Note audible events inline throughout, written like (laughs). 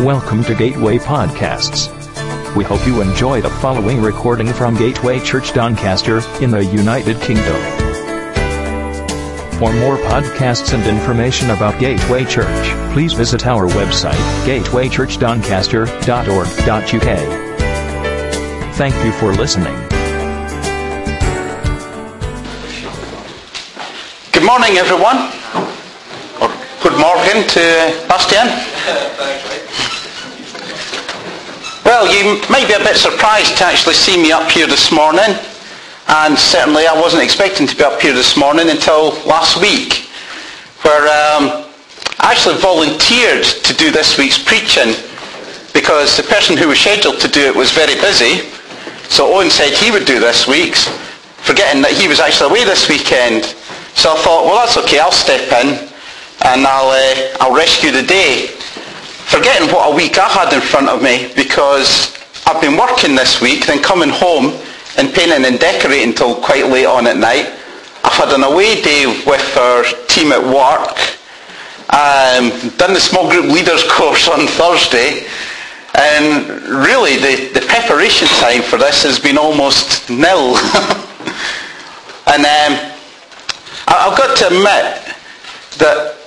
Welcome to Gateway Podcasts. We hope you enjoy the following recording from Gateway Church Doncaster in the United Kingdom. For more podcasts and information about Gateway Church, please visit our website, gatewaychurchdoncaster.org.uk. Thank you for listening. Good morning, everyone. Or good morning to Bastian. (laughs) Well, you might be a bit surprised to actually see me up here this morning. And certainly I wasn't expecting to be up here this morning until last week, where um, I actually volunteered to do this week's preaching because the person who was scheduled to do it was very busy. So Owen said he would do this week's, forgetting that he was actually away this weekend. So I thought, well, that's okay. I'll step in and I'll, uh, I'll rescue the day. Forgetting what a week I had in front of me because I've been working this week, then coming home and painting and decorating till quite late on at night. I've had an away day with our team at work. Um, done the small group leaders (laughs) course on Thursday. And really, the, the preparation time for this has been almost nil. (laughs) and um, I've got to admit that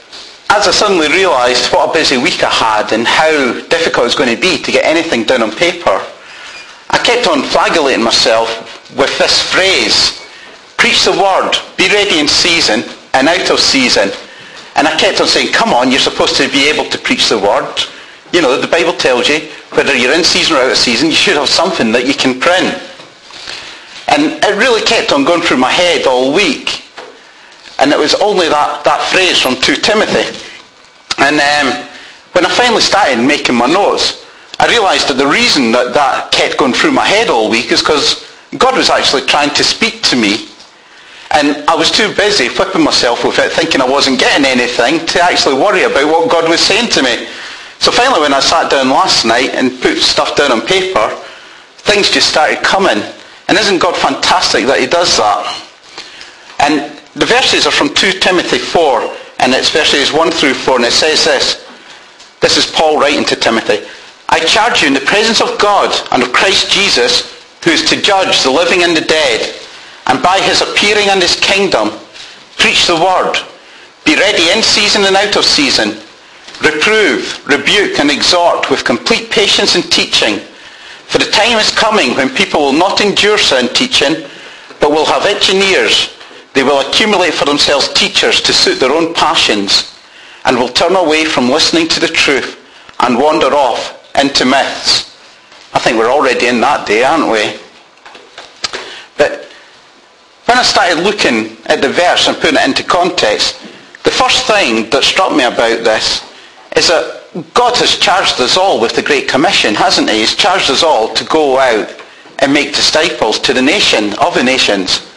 as I suddenly realised what a busy week I had and how difficult it was going to be to get anything down on paper, I kept on flagellating myself with this phrase, preach the word, be ready in season and out of season. And I kept on saying, come on, you're supposed to be able to preach the word. You know, the Bible tells you, whether you're in season or out of season, you should have something that you can print. And it really kept on going through my head all week. And it was only that, that phrase from 2 Timothy. And um, when I finally started making my notes, I realised that the reason that that kept going through my head all week is because God was actually trying to speak to me. And I was too busy whipping myself with it, thinking I wasn't getting anything, to actually worry about what God was saying to me. So finally when I sat down last night and put stuff down on paper, things just started coming. And isn't God fantastic that he does that? And the verses are from 2 Timothy 4, and it's verses 1 through 4, and it says this. This is Paul writing to Timothy. I charge you in the presence of God and of Christ Jesus, who is to judge the living and the dead, and by his appearing and his kingdom, preach the word. Be ready in season and out of season. Reprove, rebuke, and exhort with complete patience and teaching. For the time is coming when people will not endure sound teaching, but will have itching ears they will accumulate for themselves teachers to suit their own passions and will turn away from listening to the truth and wander off into myths. I think we're already in that day, aren't we? But when I started looking at the verse and putting it into context, the first thing that struck me about this is that God has charged us all with the Great Commission, hasn't he? He's charged us all to go out and make disciples to the nation, of the nations.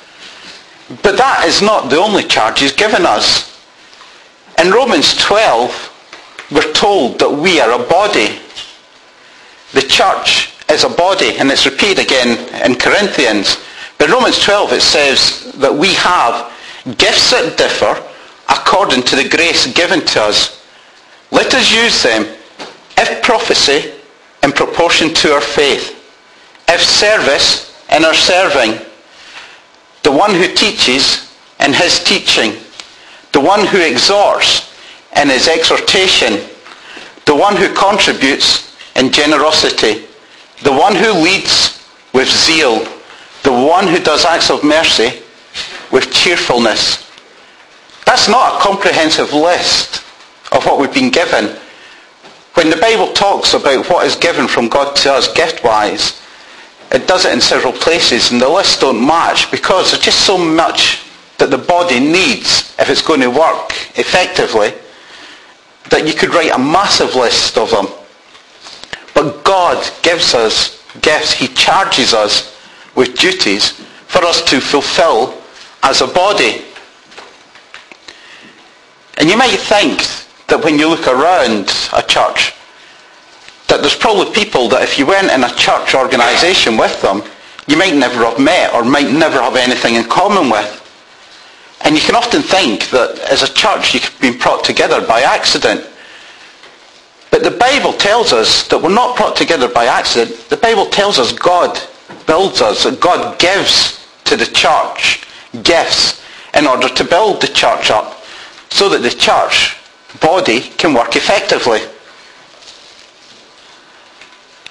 But that is not the only charge he's given us. In Romans 12, we're told that we are a body. The church is a body, and it's repeated again in Corinthians. But in Romans 12 it says that we have gifts that differ according to the grace given to us. Let us use them. If prophecy, in proportion to our faith. If service, in our serving the one who teaches in his teaching, the one who exhorts in his exhortation, the one who contributes in generosity, the one who leads with zeal, the one who does acts of mercy with cheerfulness. That's not a comprehensive list of what we've been given. When the Bible talks about what is given from God to us gift-wise, it does it in several places and the lists don't match because there's just so much that the body needs if it's going to work effectively that you could write a massive list of them. But God gives us gifts. He charges us with duties for us to fulfill as a body. And you might think that when you look around a church that there's probably people that if you went in a church organisation with them, you might never have met or might never have anything in common with. And you can often think that as a church you've been brought together by accident. But the Bible tells us that we're not brought together by accident. The Bible tells us God builds us, that God gives to the church gifts in order to build the church up so that the church body can work effectively.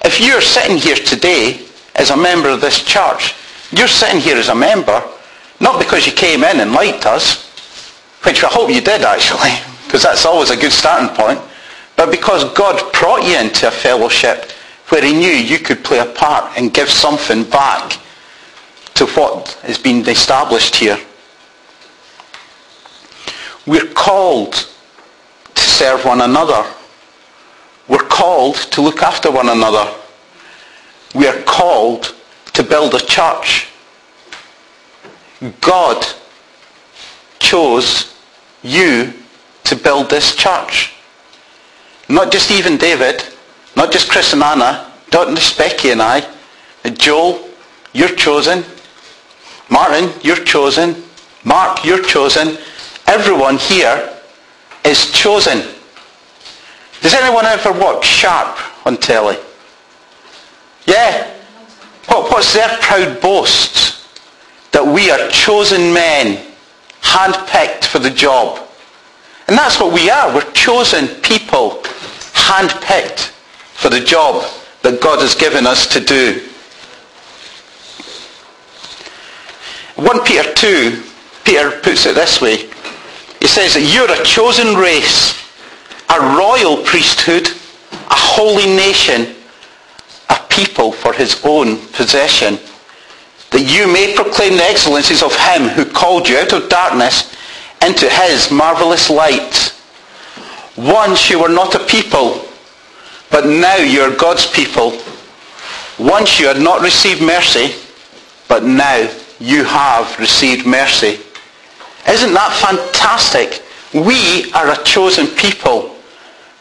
If you're sitting here today as a member of this church, you're sitting here as a member not because you came in and liked us, which I hope you did actually, because that's always a good starting point, but because God brought you into a fellowship where he knew you could play a part and give something back to what has been established here. We're called to serve one another. We're called to look after one another. We are called to build a church. God chose you to build this church. Not just even David, not just Chris and Anna, not just Becky and I. Joel, you're chosen. Martin, you're chosen. Mark, you're chosen. Everyone here is chosen. Does anyone ever watch Sharpe on telly? Yeah? What, what's their proud boast? That we are chosen men, handpicked for the job. And that's what we are. We're chosen people, handpicked for the job that God has given us to do. 1 Peter 2, Peter puts it this way. He says that you're a chosen race, a royal priesthood, a holy nation, a people for his own possession, that you may proclaim the excellencies of him who called you out of darkness into his marvelous light. Once you were not a people, but now you are God's people. Once you had not received mercy, but now you have received mercy. Isn't that fantastic? We are a chosen people.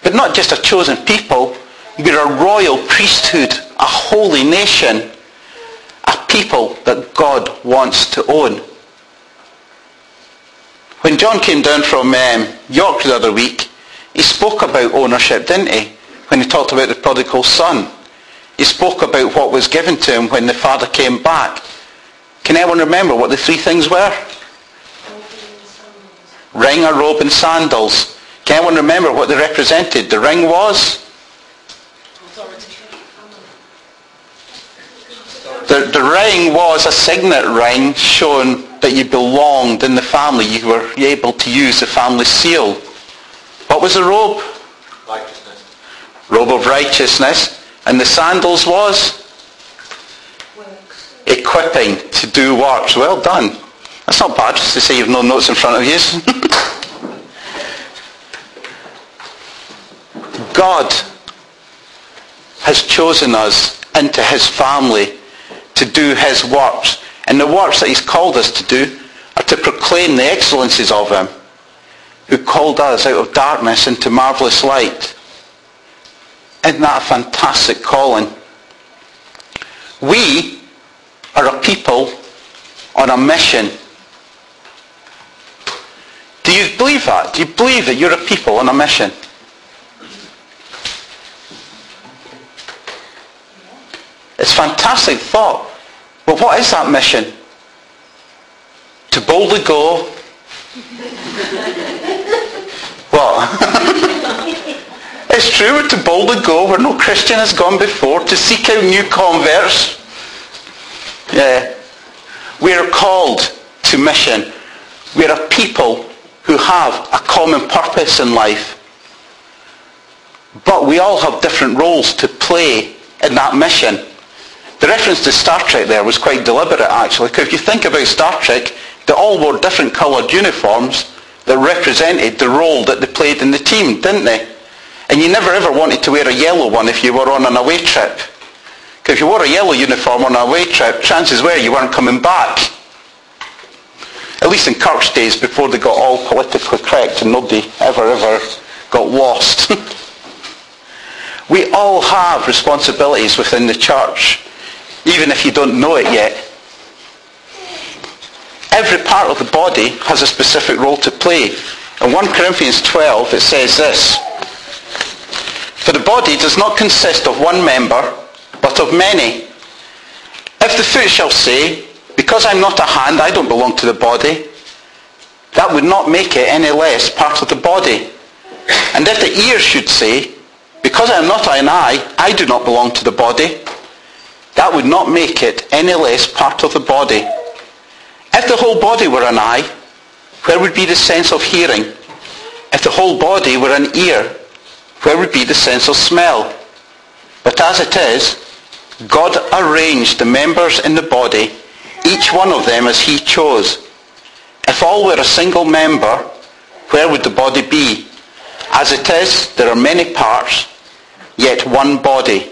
But not just a chosen people, we're a royal priesthood, a holy nation, a people that God wants to own. When John came down from um, York the other week, he spoke about ownership, didn't he? When he talked about the prodigal son. He spoke about what was given to him when the father came back. Can anyone remember what the three things were? Ring, a robe, and sandals. Can anyone remember what they represented? The ring was? The, the ring was a signet ring showing that you belonged in the family. You were able to use the family seal. What was the robe? Righteousness. Robe of righteousness. And the sandals was? equipping to do works. Well done. That's not bad just to say you've no notes in front of you. (laughs) God has chosen us into his family to do his works. And the works that he's called us to do are to proclaim the excellencies of him who called us out of darkness into marvelous light. Isn't that a fantastic calling? We are a people on a mission. Do you believe that? Do you believe that you're a people on a mission? It's fantastic thought. But what is that mission? To boldly go. (laughs) what? (laughs) it's true, to boldly go where no Christian has gone before, to seek out new converts, yeah. We are called to mission. We are a people who have a common purpose in life. But we all have different roles to play in that mission. The reference to Star Trek there was quite deliberate actually, because if you think about Star Trek, they all wore different coloured uniforms that represented the role that they played in the team, didn't they? And you never ever wanted to wear a yellow one if you were on an away trip. Because if you wore a yellow uniform on an away trip, chances were you weren't coming back. At least in Kirk's days before they got all politically correct and nobody ever, ever got lost. (laughs) we all have responsibilities within the church, even if you don't know it yet. Every part of the body has a specific role to play. In 1 Corinthians 12 it says this. For the body does not consist of one member, but of many. If the foot shall say, because I'm not a hand, I don't belong to the body, that would not make it any less part of the body. And if the ear should say, because I am not an eye, I do not belong to the body, that would not make it any less part of the body. If the whole body were an eye, where would be the sense of hearing? If the whole body were an ear, where would be the sense of smell? But as it is, God arranged the members in the body, each one of them as he chose. If all were a single member, where would the body be? As it is, there are many parts, yet one body.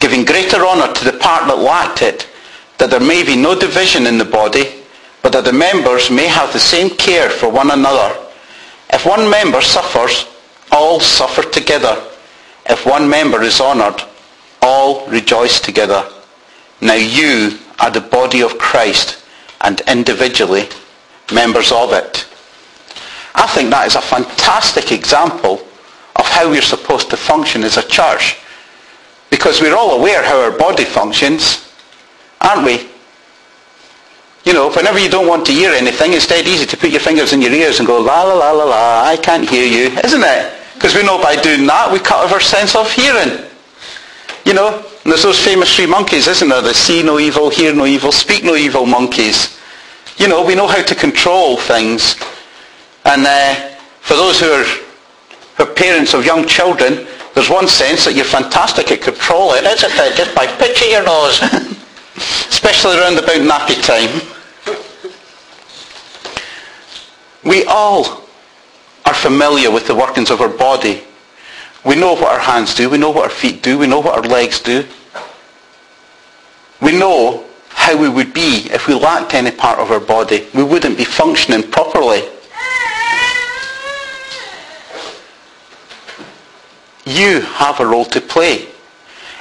giving greater honour to the part that lacked it, that there may be no division in the body, but that the members may have the same care for one another. If one member suffers, all suffer together. If one member is honoured, all rejoice together. Now you are the body of Christ and individually members of it. I think that is a fantastic example of how we're supposed to function as a church. Because we're all aware how our body functions, aren't we? You know, whenever you don't want to hear anything, it's dead easy to put your fingers in your ears and go, la la la la la, I can't hear you, isn't it? Because we know by doing that, we cut off our sense of hearing. You know, and there's those famous three monkeys, isn't there? The see no evil, hear no evil, speak no evil monkeys. You know, we know how to control things. And uh, for those who are, who are parents of young children, there's one sense that you're fantastic at controlling, isn't it? Just by pitching your nose. (laughs) Especially around about nappy time. We all are familiar with the workings of our body. We know what our hands do. We know what our feet do. We know what our legs do. We know how we would be if we lacked any part of our body. We wouldn't be functioning properly. You have a role to play.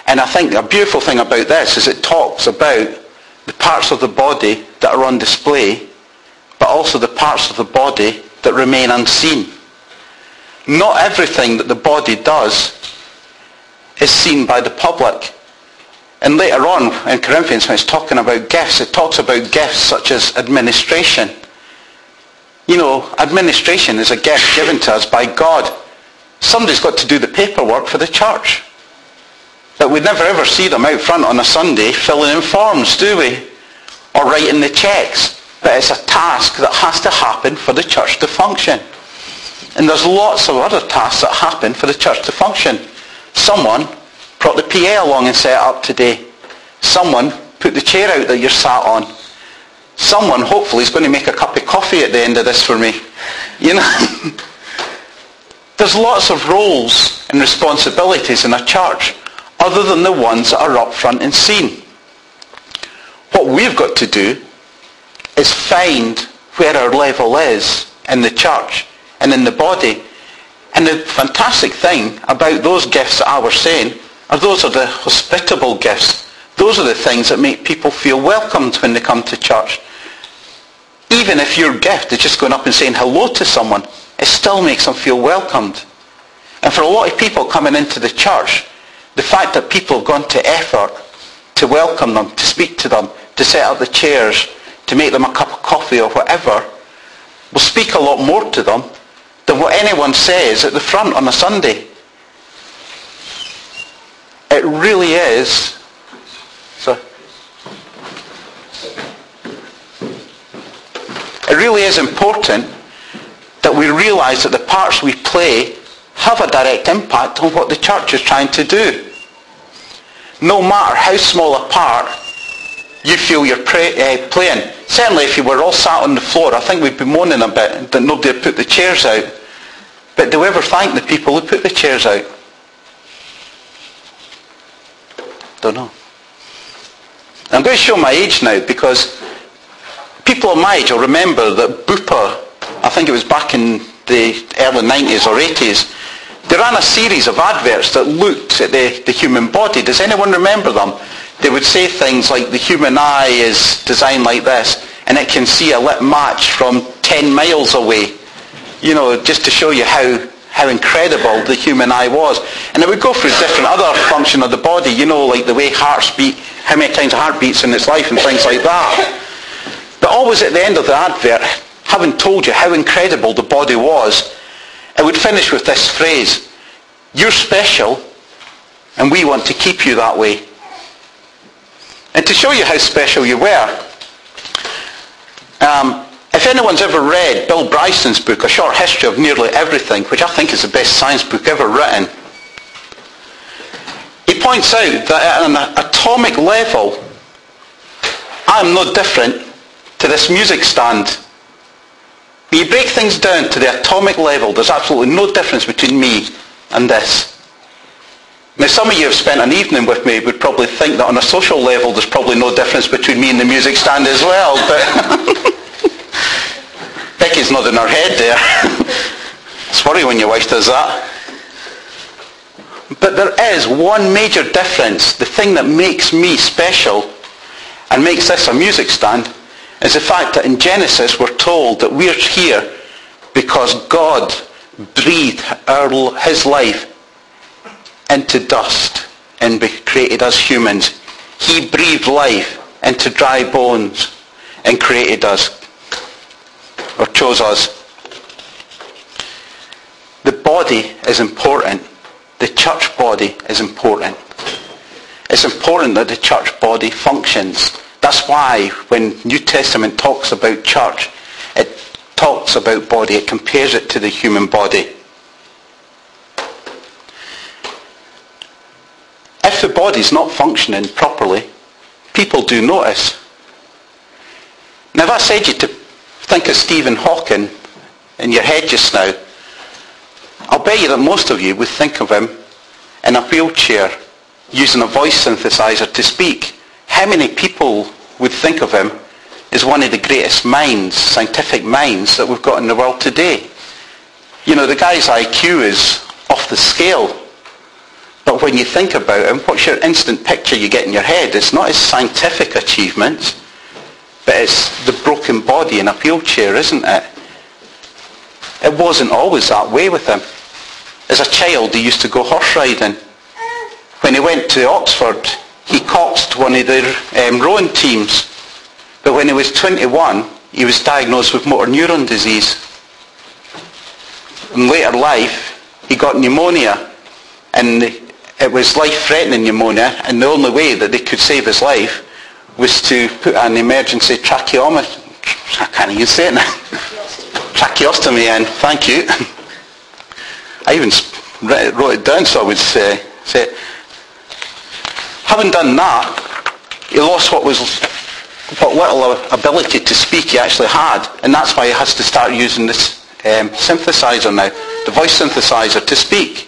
And I think a beautiful thing about this is it talks about the parts of the body that are on display, but also the parts of the body that remain unseen. Not everything that the body does is seen by the public. And later on in Corinthians when it's talking about gifts, it talks about gifts such as administration. You know, administration is a gift given to us by God. Somebody's got to do the paperwork for the church. But we never ever see them out front on a Sunday filling in forms, do we? Or writing the checks. But it's a task that has to happen for the church to function. And there's lots of other tasks that happen for the church to function. Someone brought the PA along and set it up today. Someone put the chair out that you're sat on. Someone hopefully is going to make a cup of coffee at the end of this for me. You know? (laughs) There's lots of roles and responsibilities in a church other than the ones that are up front and seen. What we've got to do is find where our level is in the church and in the body. And the fantastic thing about those gifts that I was saying are those are the hospitable gifts. Those are the things that make people feel welcomed when they come to church. Even if your gift is just going up and saying hello to someone, it still makes them feel welcomed. And for a lot of people coming into the church, the fact that people have gone to effort to welcome them, to speak to them, to set up the chairs, to make them a cup of coffee or whatever, will speak a lot more to them than what anyone says at the front on a Sunday. It really is. So, it really is important that we realise that the parts we play have a direct impact on what the church is trying to do no matter how small a part you feel you're pray, uh, playing. Certainly if you were all sat on the floor, I think we'd be moaning a bit that nobody had put the chairs out. But do we ever thank the people who put the chairs out? Don't know. I'm going to show my age now because people of my age will remember that Bupa, I think it was back in the early 90s or 80s, they ran a series of adverts that looked at the, the human body. Does anyone remember them? They would say things like the human eye is designed like this and it can see a lit match from 10 miles away. You know, just to show you how, how incredible the human eye was. And it would go through different other function of the body, you know, like the way hearts beat, how many times a heart beats in its life and things like that. But always at the end of the advert, having told you how incredible the body was, I would finish with this phrase, you're special and we want to keep you that way. And to show you how special you were, um, if anyone's ever read Bill Bryson's book, A Short History of Nearly Everything, which I think is the best science book ever written, he points out that at an atomic level, I'm no different to this music stand. When you break things down to the atomic level, there's absolutely no difference between me and this. Now some of you have spent an evening with me would probably think that on a social level there's probably no difference between me and the music stand as well, but (laughs) Becky's nodding her head there. (laughs) it's worry when your wife does that. But there is one major difference. The thing that makes me special and makes this a music stand is the fact that in Genesis we're told that we're here because God breathed our, his life into dust and created us humans. He breathed life into dry bones and created us, or chose us. The body is important. The church body is important. It's important that the church body functions. That's why when New Testament talks about church, it talks about body. It compares it to the human body. If the body's not functioning properly, people do notice. Now if I said you to think of Stephen Hawking in your head just now, I'll bet you that most of you would think of him in a wheelchair using a voice synthesizer to speak. How many people would think of him as one of the greatest minds, scientific minds that we've got in the world today? You know, the guy's IQ is off the scale but when you think about him, what's your instant picture you get in your head? It's not his scientific achievements, but it's the broken body in a wheelchair, isn't it? It wasn't always that way with him. As a child, he used to go horse riding. When he went to Oxford, he coxed one of their um, rowing teams. But when he was 21, he was diagnosed with motor neuron disease. In later life, he got pneumonia. And it was life-threatening pneumonia, and the only way that they could save his life was to put an emergency tracheotomy, I can't even say it now, tracheostomy in. Thank you. (laughs) I even wrote it down so I would say, say, having done that, he lost what was what little ability to speak he actually had, and that's why he has to start using this um, synthesizer now, the voice synthesizer, to speak.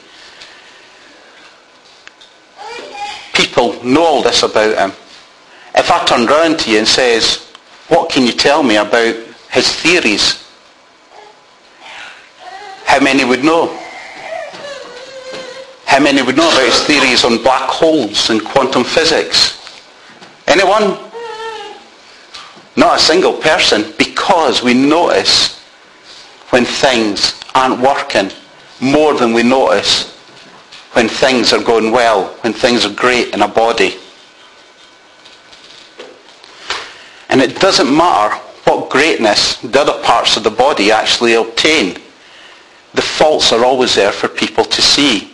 people know all this about him. If I turn round to you and says, what can you tell me about his theories? How many would know? How many would know about his theories on black holes and quantum physics? Anyone? Not a single person because we notice when things aren't working more than we notice when things are going well, when things are great in a body. And it doesn't matter what greatness the other parts of the body actually obtain. The faults are always there for people to see.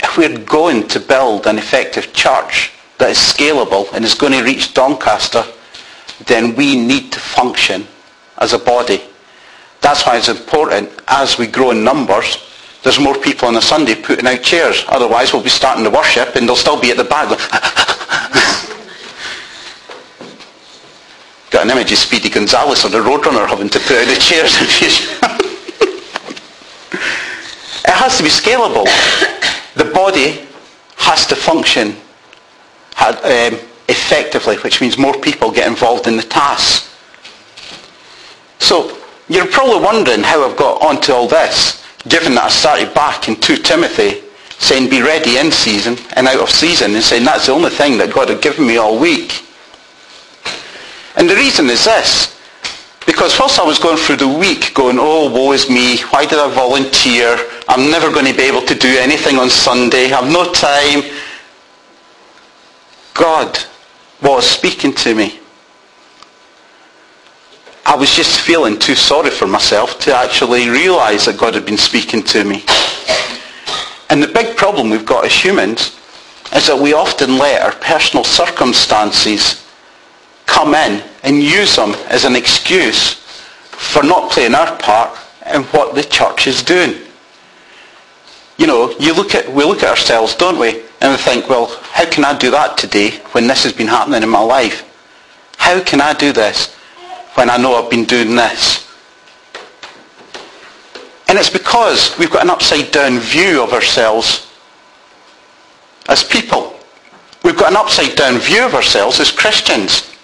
If we're going to build an effective church that is scalable and is going to reach Doncaster, then we need to function as a body. That's why it's important as we grow in numbers there's more people on a Sunday putting out chairs. Otherwise, we'll be starting the worship and they'll still be at the back. (laughs) Got an image of Speedy Gonzales on the Roadrunner having to put out the chairs. (laughs) it has to be scalable. The body has to function um, effectively, which means more people get involved in the task. So you're probably wondering how I've got onto all this, given that I started back in 2 Timothy saying be ready in season and out of season and saying that's the only thing that God had given me all week. And the reason is this. Because whilst I was going through the week going, oh, woe is me, why did I volunteer? I'm never going to be able to do anything on Sunday. I have no time. God was speaking to me. I was just feeling too sorry for myself to actually realize that God had been speaking to me. And the big problem we've got as humans is that we often let our personal circumstances come in and use them as an excuse for not playing our part in what the church is doing. You know, you look at, we look at ourselves, don't we? And we think, well, how can I do that today when this has been happening in my life? How can I do this when I know I've been doing this? And it's because we've got an upside down view of ourselves as people. We've got an upside down view of ourselves as Christians.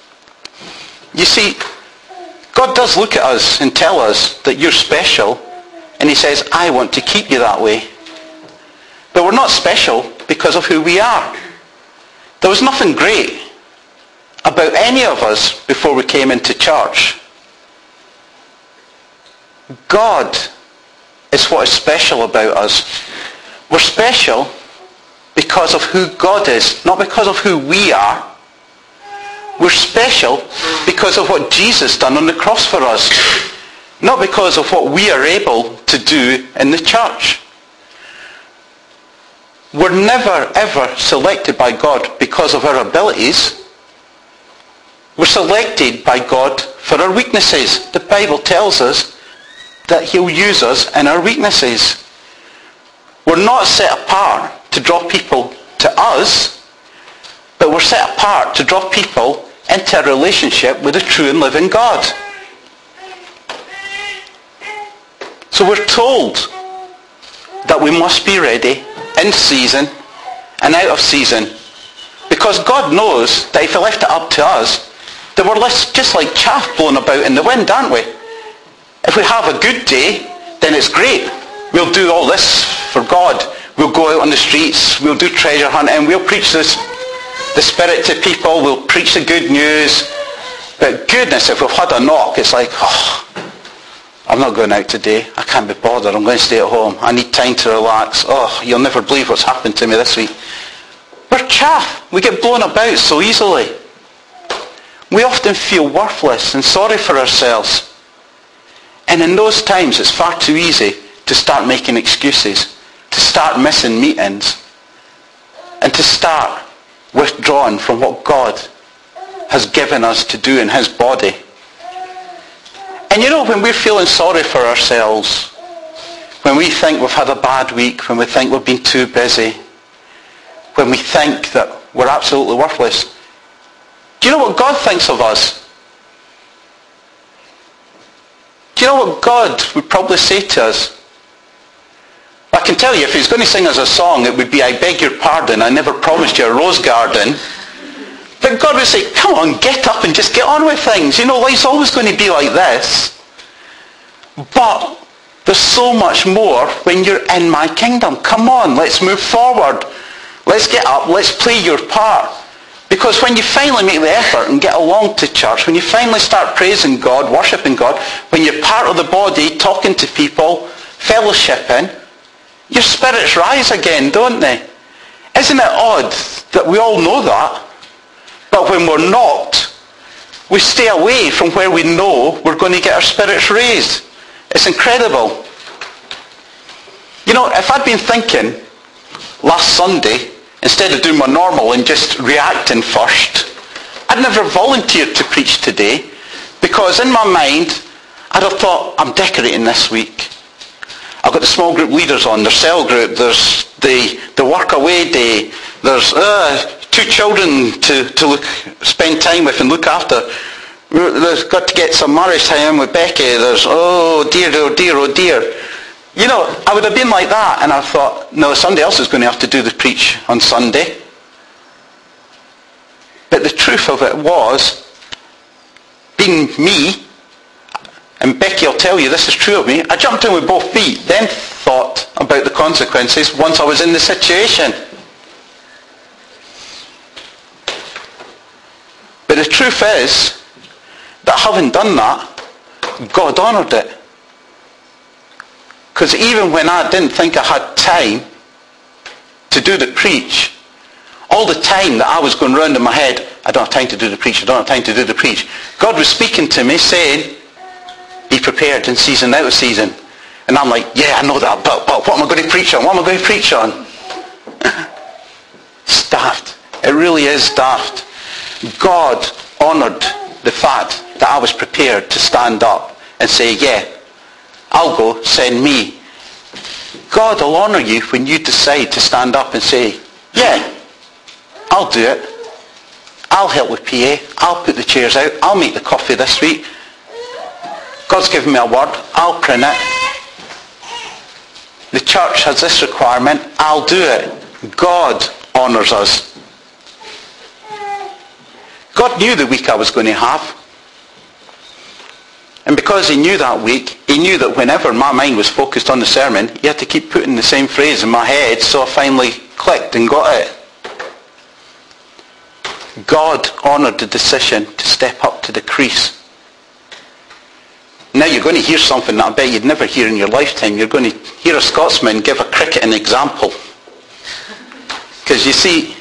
You see, God does look at us and tell us that you're special, and he says, I want to keep you that way. But we're not special because of who we are. There was nothing great about any of us before we came into church. God is what is special about us. We're special because of who God is, not because of who we are. We're special because of what Jesus done on the cross for us, not because of what we are able to do in the church. We're never ever selected by God because of our abilities. We're selected by God for our weaknesses. The Bible tells us that he'll use us in our weaknesses. We're not set apart to draw people to us, but we're set apart to draw people into a relationship with a true and living God. So we're told that we must be ready in season and out of season. Because God knows that if he left it up to us, then we're just like chaff blown about in the wind, aren't we? If we have a good day, then it's great. We'll do all this for God. We'll go out on the streets. We'll do treasure hunting. We'll preach this, the Spirit to people. We'll preach the good news. But goodness, if we've had a knock, it's like, oh, I'm not going out today. I can't be bothered. I'm going to stay at home. I need time to relax. Oh, you'll never believe what's happened to me this week. We're chaff. We get blown about so easily. We often feel worthless and sorry for ourselves. And in those times, it's far too easy to start making excuses, to start missing meetings, and to start withdrawing from what God has given us to do in his body. And you know, when we're feeling sorry for ourselves, when we think we've had a bad week, when we think we've been too busy, when we think that we're absolutely worthless, do you know what God thinks of us? Do you know what God would probably say to us? I can tell you, if he's going to sing us a song, it would be, I beg your pardon, I never promised you a rose garden. But God would say, come on, get up and just get on with things. You know, life's always going to be like this. But there's so much more when you're in my kingdom. Come on, let's move forward. Let's get up. Let's play your part. Because when you finally make the effort and get along to church, when you finally start praising God, worshipping God, when you're part of the body, talking to people, fellowshipping, your spirits rise again, don't they? Isn't it odd that we all know that? But when we're not, we stay away from where we know we're going to get our spirits raised. It's incredible. You know, if I'd been thinking last Sunday, instead of doing my normal and just reacting first, I'd never volunteered to preach today because in my mind, I'd have thought, I'm decorating this week. I've got the small group leaders on, their cell group, there's the, the work away day, there's uh, two children to, to look, spend time with and look after. There's got to get some marriage time with Becky. There's, oh dear, oh dear, oh dear. You know, I would have been like that and I thought, no, somebody else is going to have to do the preach on Sunday. But the truth of it was, being me, and Becky will tell you this is true of me, I jumped in with both feet, then thought about the consequences once I was in the situation. But the truth is that having done that, God honoured it. Because even when I didn't think I had time to do the preach, all the time that I was going round in my head, I don't have time to do the preach, I don't have time to do the preach. God was speaking to me saying, be prepared in season, out of season. And I'm like, yeah, I know that, but, but what am I going to preach on? What am I going to preach on? it's (laughs) daft. It really is daft. God honoured the fact that I was prepared to stand up and say, yeah, I'll go, send me. God will honour you when you decide to stand up and say, yeah, I'll do it. I'll help with PA. I'll put the chairs out. I'll make the coffee this week. God's given me a word. I'll print it. The church has this requirement. I'll do it. God honours us. God knew the week I was going to have. And because he knew that week, he knew that whenever my mind was focused on the sermon, he had to keep putting the same phrase in my head, so I finally clicked and got it. God honoured the decision to step up to the crease. Now you're going to hear something that I bet you'd never hear in your lifetime. You're going to hear a Scotsman give a cricket an example. Because you see,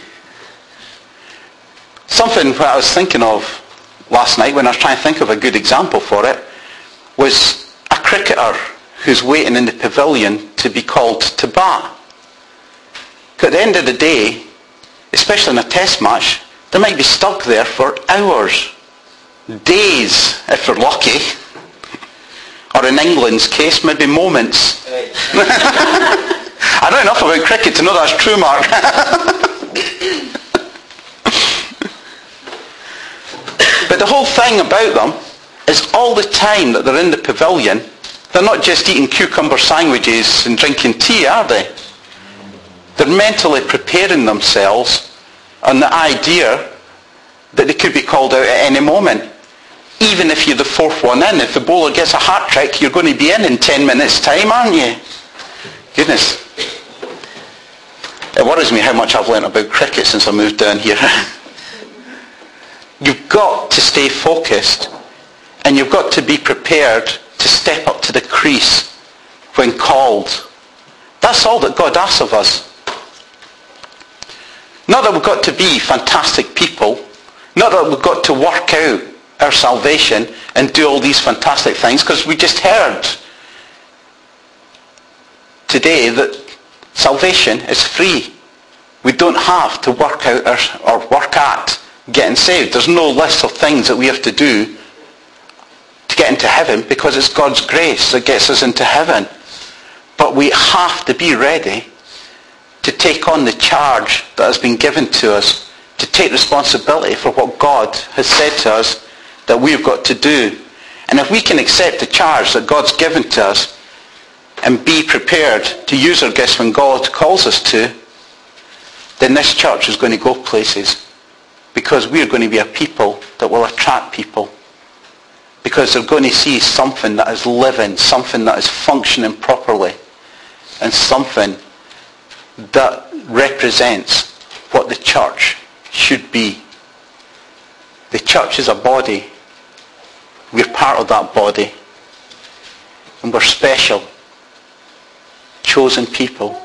something that I was thinking of last night when I was trying to think of a good example for it was a cricketer who's waiting in the pavilion to be called to bat. At the end of the day, especially in a test match, they might be stuck there for hours, days if they're lucky, or in England's case, maybe moments. (laughs) I know enough about cricket to know that's true, Mark. (laughs) but the whole thing about them is all the time that they're in the pavilion, they're not just eating cucumber sandwiches and drinking tea, are they? They're mentally preparing themselves on the idea that they could be called out at any moment. Even if you're the fourth one in, if the bowler gets a hat trick, you're going to be in in 10 minutes time, aren't you? Goodness. It worries me how much I've learnt about cricket since I moved down here. (laughs) you've got to stay focused and you've got to be prepared to step up to the crease when called. That's all that God asks of us. Not that we've got to be fantastic people. Not that we've got to work out our salvation and do all these fantastic things, because we just heard today that salvation is free. We don't have to work out our, or work at getting saved. There's no list of things that we have to do to get into heaven because it's God's grace that gets us into heaven. But we have to be ready to take on the charge that has been given to us, to take responsibility for what God has said to us that we've got to do. And if we can accept the charge that God's given to us and be prepared to use our gifts when God calls us to, then this church is going to go places because we're going to be a people that will attract people because they're going to see something that is living, something that is functioning properly, and something that represents what the church should be. The church is a body. We're part of that body. And we're special, chosen people.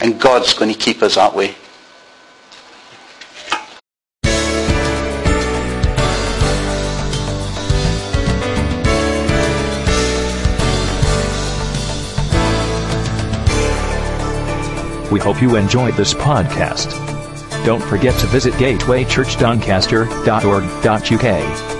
And God's going to keep us that way. We hope you enjoyed this podcast. Don't forget to visit gatewaychurchdoncaster.org.uk